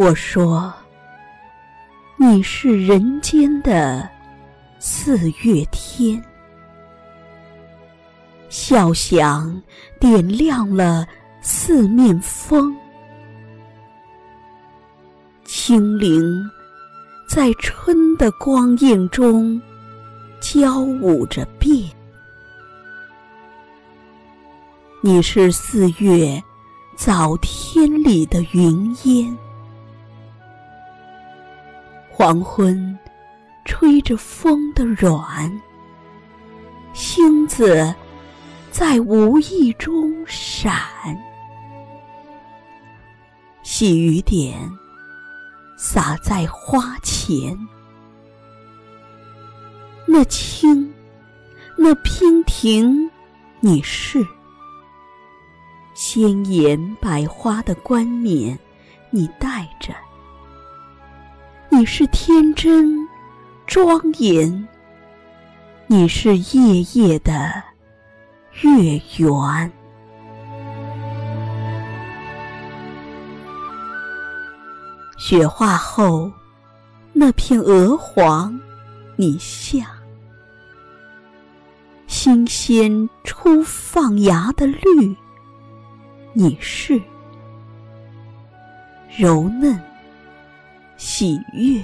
我说，你是人间的四月天，笑响点亮了四面风，清灵在春的光映中交舞着变。你是四月早天里的云烟。黄昏，吹着风的软，星子在无意中闪，细雨点洒在花前，那青，那娉婷，你是鲜艳百花的冠冕，你戴着。你是天真庄严，你是夜夜的月圆。雪化后，那片鹅黄，你像新鲜初放芽的绿，你是柔嫩。喜悦，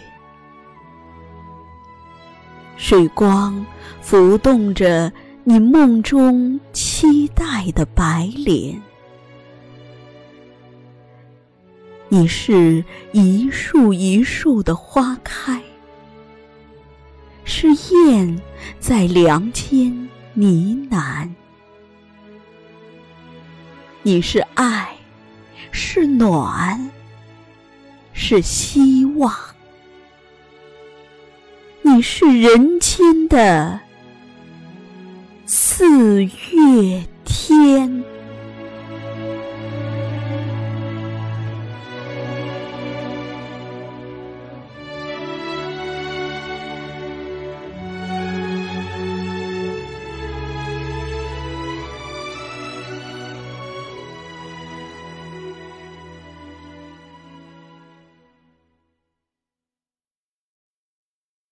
水光浮动着你梦中期待的白莲。你是一树一树的花开，是燕在梁间呢喃。你是爱，是暖。是希望，你是人间的四月天。